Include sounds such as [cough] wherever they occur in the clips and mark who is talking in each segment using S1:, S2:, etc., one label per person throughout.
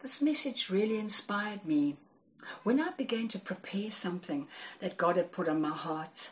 S1: this message really inspired me when I began to prepare something that God had put on my heart.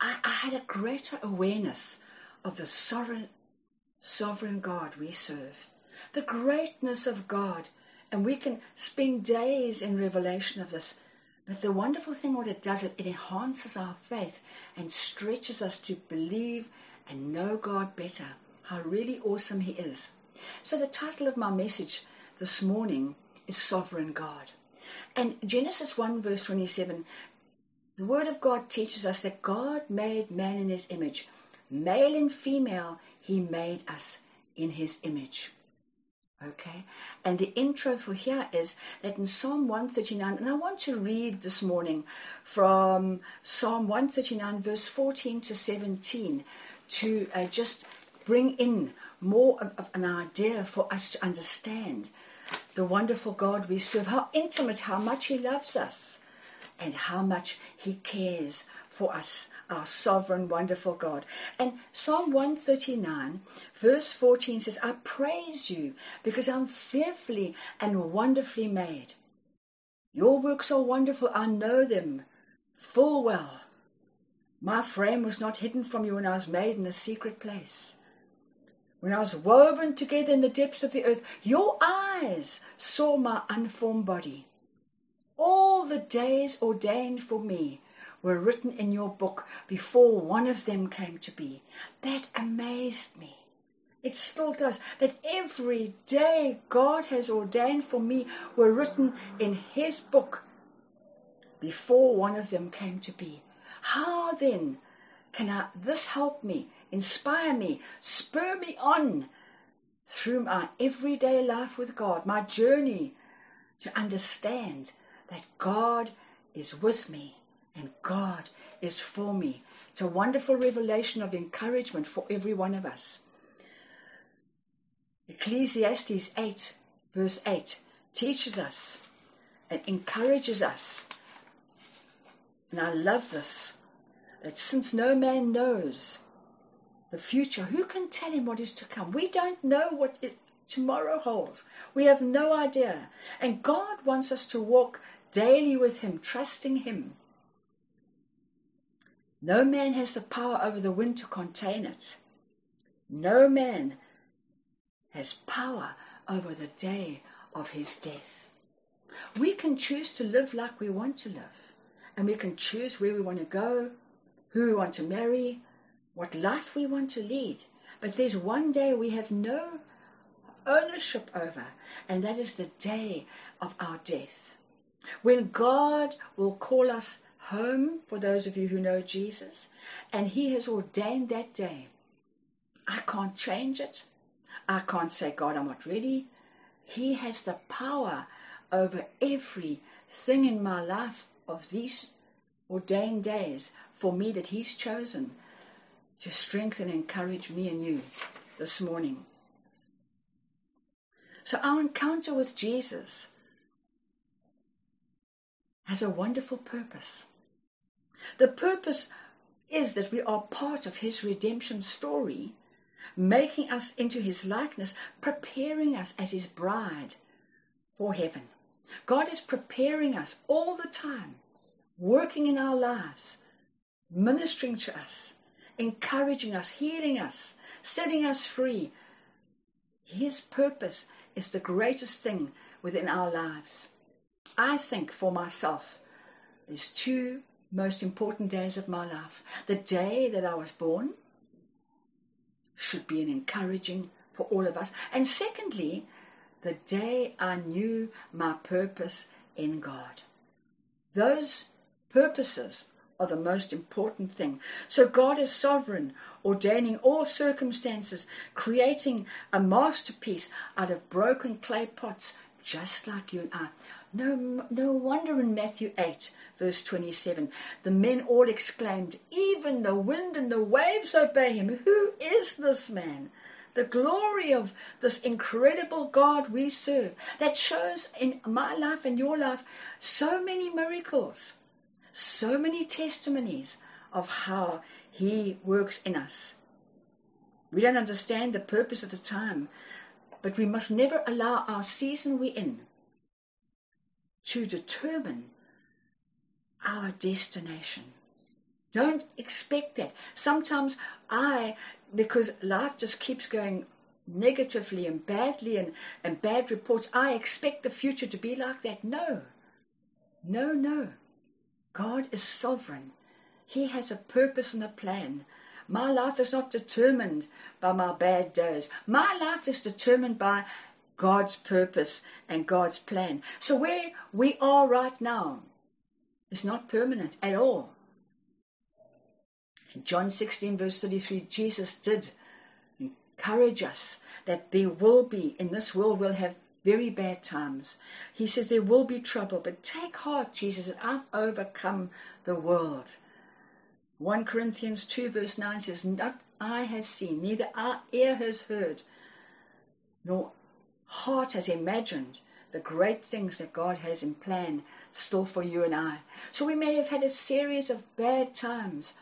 S1: I, I had a greater awareness of the sovereign, sovereign God we serve, the greatness of God, and we can spend days in revelation of this. But the wonderful thing, what it does, is it enhances our faith and stretches us to believe and know God better, how really awesome He is. So the title of my message this morning is Sovereign God. And Genesis 1 verse 27, the Word of God teaches us that God made man in His image. Male and female, He made us in His image. Okay? And the intro for here is that in Psalm 139, and I want to read this morning from Psalm 139, verse 14 to 17, to uh, just bring in more of, of an idea for us to understand the wonderful God we serve, how intimate, how much He loves us, and how much He cares for us, our sovereign, wonderful God. And Psalm 139, verse 14 says, I praise you because I'm fearfully and wonderfully made. Your works are wonderful. I know them full well. My frame was not hidden from you when I was made in the secret place. When I was woven together in the depths of the earth, your eyes saw my unformed body. All the days ordained for me were written in your book before one of them came to be. That amazed me. It still does. That every day God has ordained for me were written in His book before one of them came to be. How then can I, this help me, inspire me, spur me on through my everyday life with God, my journey to understand that God is with me and God is for me. It's a wonderful revelation of encouragement for every one of us. Ecclesiastes 8, verse 8, teaches us and encourages us. And I love this that since no man knows the future, who can tell him what is to come? We don't know what it, tomorrow holds. We have no idea. And God wants us to walk daily with Him, trusting Him. No man has the power over the wind to contain it. No man has power over the day of his death. We can choose to live like we want to live, and we can choose where we want to go, who we want to marry, what life we want to lead. But there's one day we have no ownership over, and that is the day of our death. When God will call us home, for those of you who know Jesus, and He has ordained that day. I can't change it. I can't say, God, I'm not ready. He has the power over everything in my life of these ordained days for me that He's chosen to strengthen and encourage me and you this morning. So our encounter with Jesus has a wonderful purpose. The purpose is that we are part of His redemption story, making us into His likeness, preparing us as His bride for heaven. God is preparing us all the time working in our lives, ministering to us, encouraging us, healing us, setting us free. His purpose is the greatest thing within our lives. I think for myself, there's two most important days of my life. The day that I was born should be an encouraging for all of us. And secondly, the day I knew my purpose in God. Those Purposes are the most important thing. So God is sovereign, ordaining all circumstances, creating a masterpiece out of broken clay pots, just like you and I. No, no wonder in Matthew 8, verse 27, the men all exclaimed, Even the wind and the waves obey him. Who is this man? The glory of this incredible God we serve that shows in my life and your life so many miracles so many testimonies of how He works in us. We don't understand the purpose of the time, but we must never allow our season we're in to determine our destination. Don't expect that. Sometimes I, because life just keeps going negatively and badly and, and bad reports, I expect the future to be like that. No. No, no. God is sovereign. He has a purpose and a plan. My life is not determined by my bad days. My life is determined by God's purpose and God's plan. So where we are right now is not permanent at all. In John 16 verse 33, Jesus did encourage us that there will be, in this world we'll have very bad times. He says there will be trouble, but take heart, Jesus, that I've overcome the world. 1 Corinthians 2 verse 9 says, Not eye has seen, neither our ear has heard, nor heart has imagined the great things that God has in plan still for you and I. So we may have had a series of bad times,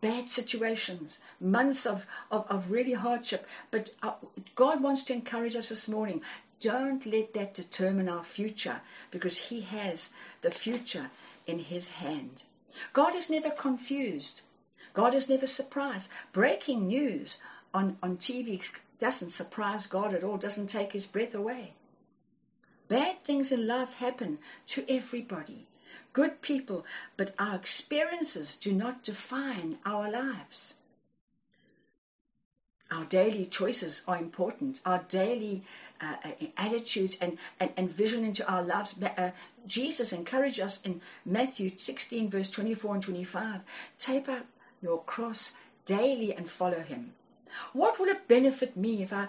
S1: bad situations, months of, of, of really hardship. But uh, God wants to encourage us this morning. Don't let that determine our future because He has the future in His hand. God is never confused. God is never surprised. Breaking news on, on TV doesn't surprise God at all, doesn't take His breath away. Bad things in life happen to everybody good people, but our experiences do not define our lives. Our daily choices are important. Our daily uh, uh, attitudes and, and, and, vision into our lives. Uh, Jesus encouraged us in Matthew 16, verse 24 and 25 take up your cross daily and follow him. What will it benefit me if I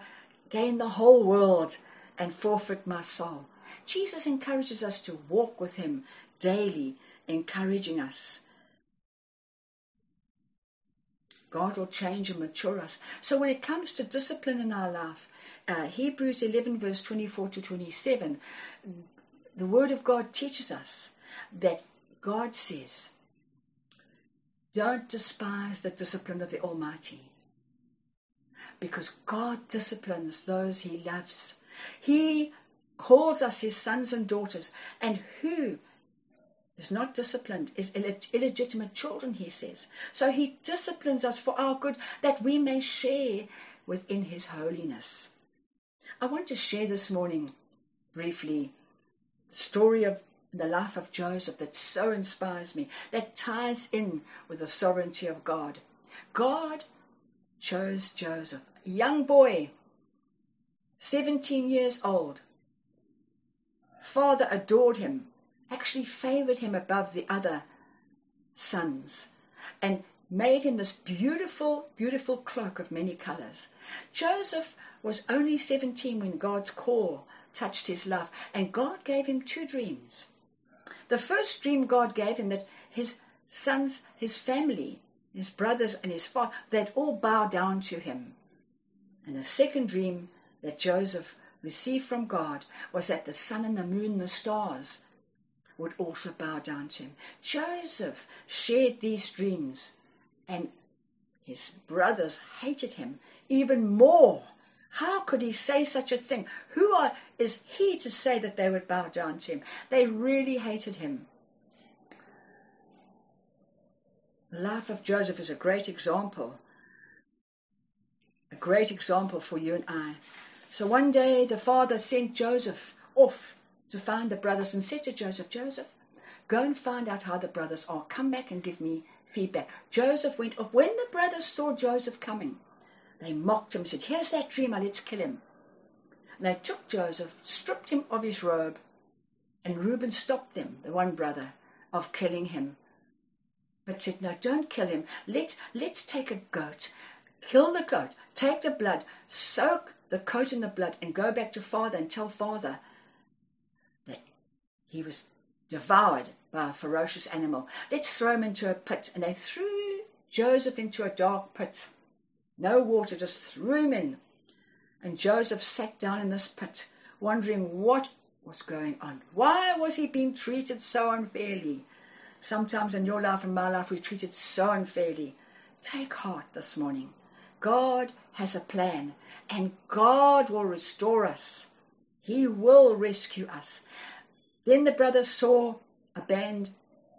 S1: gain the whole world and forfeit my soul? Jesus encourages us to walk with him daily, encouraging us. God will change and mature us. So when it comes to discipline in our life, uh, Hebrews 11 verse 24 to 27, the word of God teaches us that God says, don't despise the discipline of the Almighty because God disciplines those he loves. He calls us his sons and daughters and who is not disciplined, is illegitimate children, he says. So he disciplines us for our good that we may share within his holiness. I want to share this morning briefly the story of the life of Joseph that so inspires me, that ties in with the sovereignty of God. God chose Joseph, a young boy, 17 years old. Father adored him, actually favored him above the other sons and made him this beautiful, beautiful cloak of many colors. Joseph was only 17 when God's call touched his life, and God gave him two dreams. The first dream God gave him that his sons, his family, his brothers and his father, they'd all bow down to him. And the second dream that Joseph received from God was that the sun and the moon and the stars would also bow down to him. Joseph shared these dreams and his brothers hated him even more. How could he say such a thing? Who are, is he to say that they would bow down to him? They really hated him. The life of Joseph is a great example. Great example for you and I. So one day the father sent Joseph off to find the brothers and said to Joseph, Joseph, go and find out how the brothers are. Come back and give me feedback. Joseph went off. When the brothers saw Joseph coming, they mocked him and said, Here's that dreamer, let's kill him. And they took Joseph, stripped him of his robe, and Reuben stopped them, the one brother, of killing him. But said, No, don't kill him. Let's, let's take a goat, kill the goat, take the blood, soak the coat in the blood, and go back to father and tell father that he was devoured by a ferocious animal. Let's throw him into a pit. And they threw Joseph into a dark pit. No water, just threw him in. And Joseph sat down in this pit, wondering what was going on. Why was he being treated so unfairly? Sometimes in your life and my life, we're treated so unfairly. Take heart this morning. God has a plan and God will restore us. He will rescue us. Then the brothers saw a band,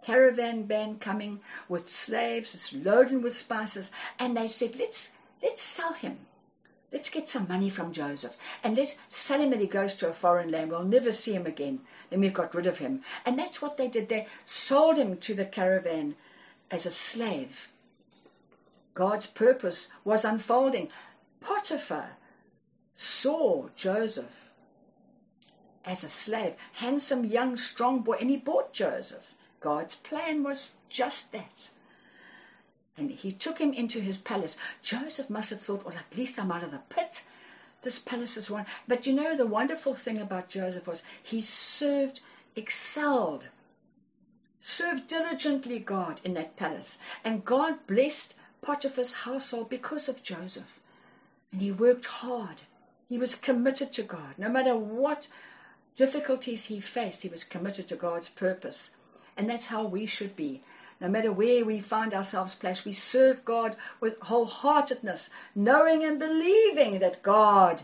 S1: caravan band coming with slaves loaded with spices, and they said, let's, let's sell him. Let's get some money from Joseph and let's sell him that he goes to a foreign land. We'll never see him again. Then we've got rid of him. And that's what they did. They sold him to the caravan as a slave. God's purpose was unfolding. Potiphar saw Joseph as a slave, handsome, young, strong boy, and he bought Joseph. God's plan was just that. And he took him into his palace. Joseph must have thought, well, at least I'm out of the pit. This palace is one. But you know, the wonderful thing about Joseph was he served, excelled, served diligently God in that palace. And God blessed Potiphar's household because of Joseph. And he worked hard. He was committed to God. No matter what difficulties he faced, he was committed to God's purpose. And that's how we should be. No matter where we find ourselves placed, we serve God with wholeheartedness, knowing and believing that God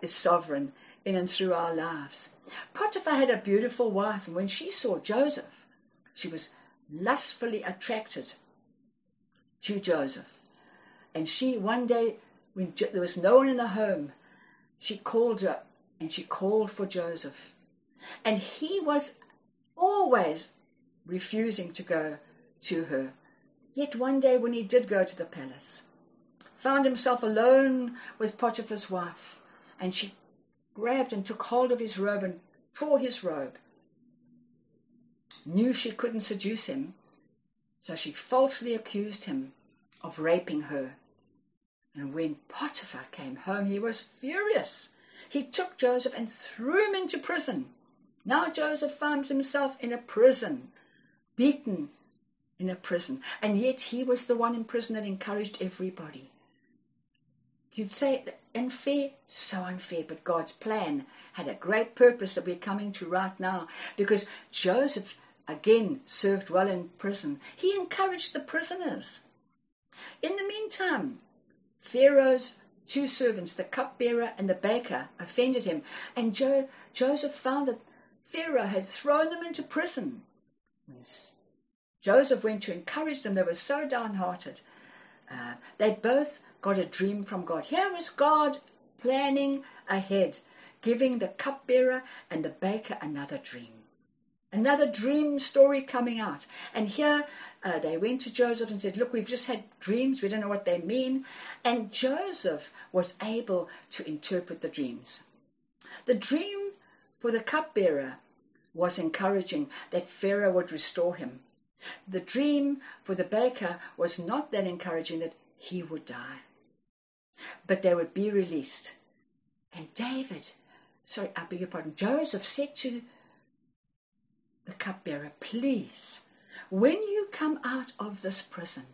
S1: is sovereign in and through our lives. Potiphar had a beautiful wife, and when she saw Joseph, she was lustfully attracted to Joseph. And she, one day, when there was no one in the home, she called up and she called for Joseph. And he was always refusing to go to her. Yet one day when he did go to the palace, found himself alone with Potiphar's wife, and she grabbed and took hold of his robe and tore his robe. Knew she couldn't seduce him, so she falsely accused him of raping her. And when Potiphar came home, he was furious he took Joseph and threw him into prison. Now Joseph finds himself in a prison, beaten in a prison, and yet he was the one in prison that encouraged everybody. You'd say unfair, so unfair, but God's plan had a great purpose that we're coming to right now because Joseph again served well in prison. He encouraged the prisoners. In the meantime, Pharaoh's two servants, the cupbearer and the baker, offended him, and jo- Joseph found that Pharaoh had thrown them into prison. Joseph went to encourage them. They were so downhearted. Uh, they both got a dream from God. Here was God planning ahead, giving the cupbearer and the baker another dream. Another dream story coming out. And here uh, they went to Joseph and said, Look, we've just had dreams. We don't know what they mean. And Joseph was able to interpret the dreams. The dream for the cupbearer was encouraging that Pharaoh would restore him. The dream for the baker was not that encouraging that he would die, but they would be released. And David, sorry, I beg your pardon, Joseph said to the cupbearer, please, when you come out of this prison,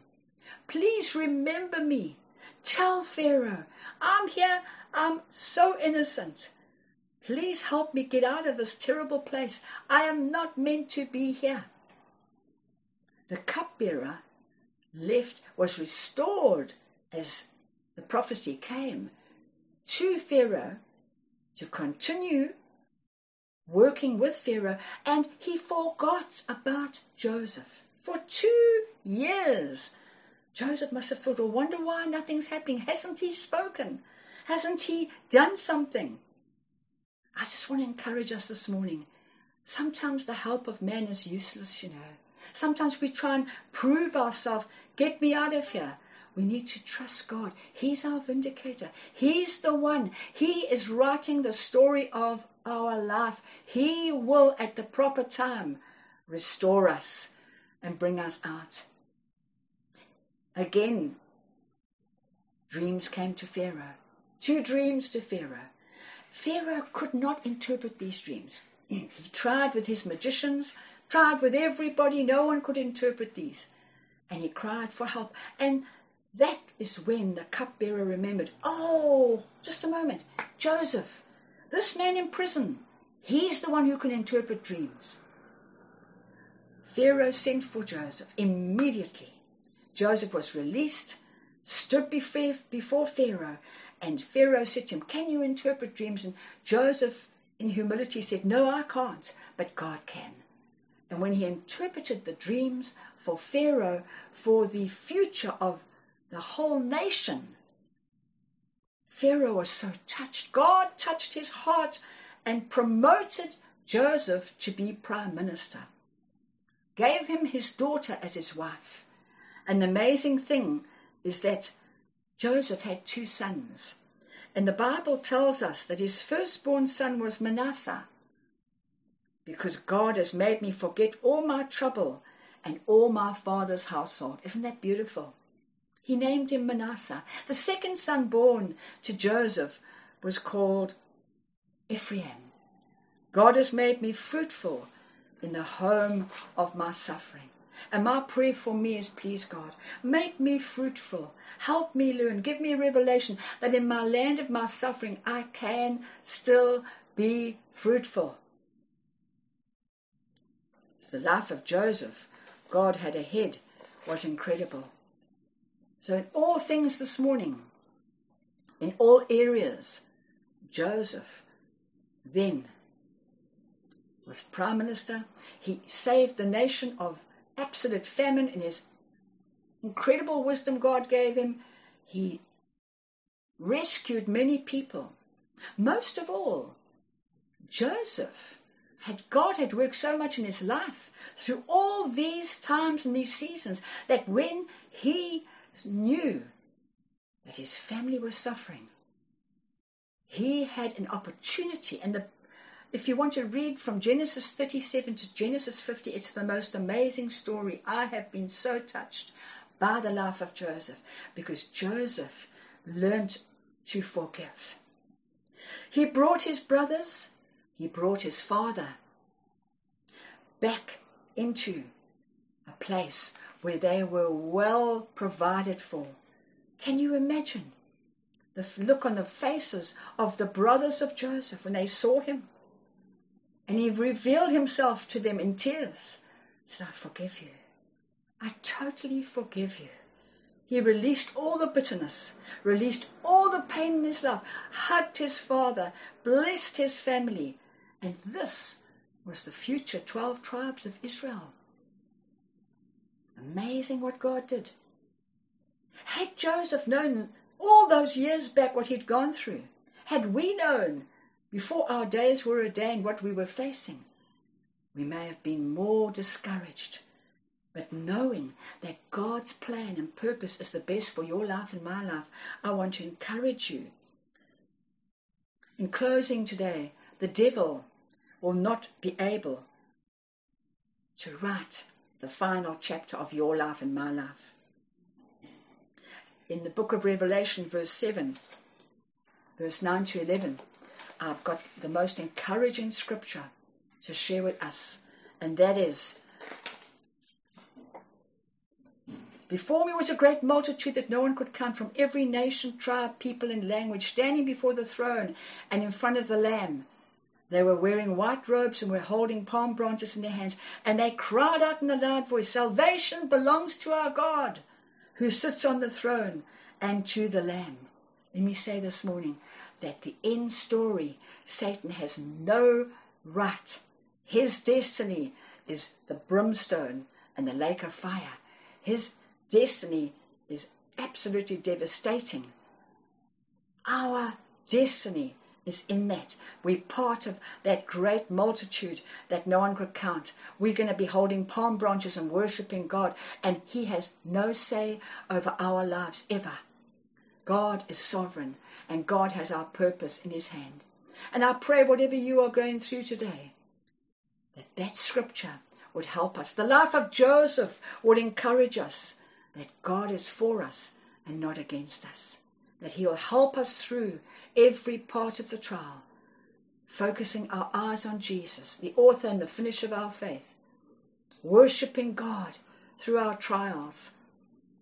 S1: please remember me. Tell Pharaoh, I'm here, I'm so innocent. Please help me get out of this terrible place. I am not meant to be here. The cupbearer left, was restored as the prophecy came to Pharaoh to continue working with Pharaoh, and he forgot about Joseph for two years. Joseph must have thought, I wonder why nothing's happening. Hasn't he spoken? Hasn't he done something? I just want to encourage us this morning. Sometimes the help of man is useless, you know. Sometimes we try and prove ourselves, get me out of here. We need to trust God. He's our vindicator. He's the one. He is writing the story of our life. He will, at the proper time, restore us and bring us out. Again, dreams came to Pharaoh. Two dreams to Pharaoh. Pharaoh could not interpret these dreams. [clears throat] He tried with his magicians, tried with everybody, no one could interpret these. And he cried for help. And that is when the cupbearer remembered, oh, just a moment, Joseph, this man in prison, he's the one who can interpret dreams. Pharaoh sent for Joseph immediately. Joseph was released, stood before Pharaoh, and Pharaoh said to him, Can you interpret dreams? And Joseph, in humility, said, No, I can't, but God can. And when he interpreted the dreams for Pharaoh for the future of the whole nation, Pharaoh was so touched. God touched his heart and promoted Joseph to be prime minister, gave him his daughter as his wife. And the amazing thing is that Joseph had two sons. And the Bible tells us that his firstborn son was Manasseh, because God has made me forget all my trouble and all my father's household. Isn't that beautiful? He named him Manasseh. The second son born to Joseph was called Ephraim. God has made me fruitful in the home of my suffering. And my prayer for me is, please God, make me fruitful. Help me learn. Give me a revelation that in my land of my suffering, I can still be fruitful. The life of Joseph, God had ahead, was incredible. So in all things this morning, in all areas, Joseph then was prime minister. He saved the nation of absolute famine in his incredible wisdom God gave him. He rescued many people. Most of all, Joseph had God had worked so much in his life through all these times and these seasons that when he knew that his family was suffering. He had an opportunity, and the, if you want to read from Genesis 37 to Genesis 50, it's the most amazing story. I have been so touched by the life of Joseph because Joseph learned to forgive. He brought his brothers, he brought his father back into a place where they were well provided for. Can you imagine the look on the faces of the brothers of Joseph when they saw him? And he revealed himself to them in tears. He I forgive you. I totally forgive you. He released all the bitterness, released all the pain in his life, hugged his father, blessed his family. And this was the future 12 tribes of Israel. Amazing what God did. Had Joseph known all those years back what he'd gone through, had we known before our days were ordained what we were facing, we may have been more discouraged. But knowing that God's plan and purpose is the best for your life and my life, I want to encourage you. In closing today, the devil will not be able to write the final chapter of your life and my life. In the book of Revelation, verse 7, verse 9 to 11, I've got the most encouraging scripture to share with us, and that is Before me was a great multitude that no one could count from every nation, tribe, people, and language, standing before the throne and in front of the Lamb. They were wearing white robes and were holding palm branches in their hands, and they cried out in a loud voice, Salvation belongs to our God who sits on the throne and to the Lamb. Let me say this morning that the end story, Satan has no right. His destiny is the brimstone and the lake of fire. His destiny is absolutely devastating. Our destiny is in that. We're part of that great multitude that no one could count. We're going to be holding palm branches and worshiping God, and He has no say over our lives ever. God is sovereign, and God has our purpose in His hand. And I pray whatever you are going through today, that that scripture would help us. The life of Joseph would encourage us that God is for us and not against us that He'll help us through every part of the trial, focusing our eyes on Jesus, the author and the finisher of our faith, worshipping God through our trials,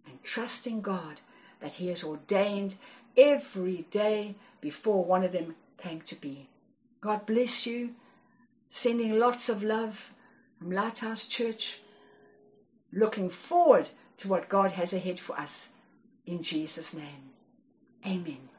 S1: and trusting God that He has ordained every day before one of them came to be. God bless you. Sending lots of love from Lighthouse Church. Looking forward to what God has ahead for us. in Jesus' name. Amen.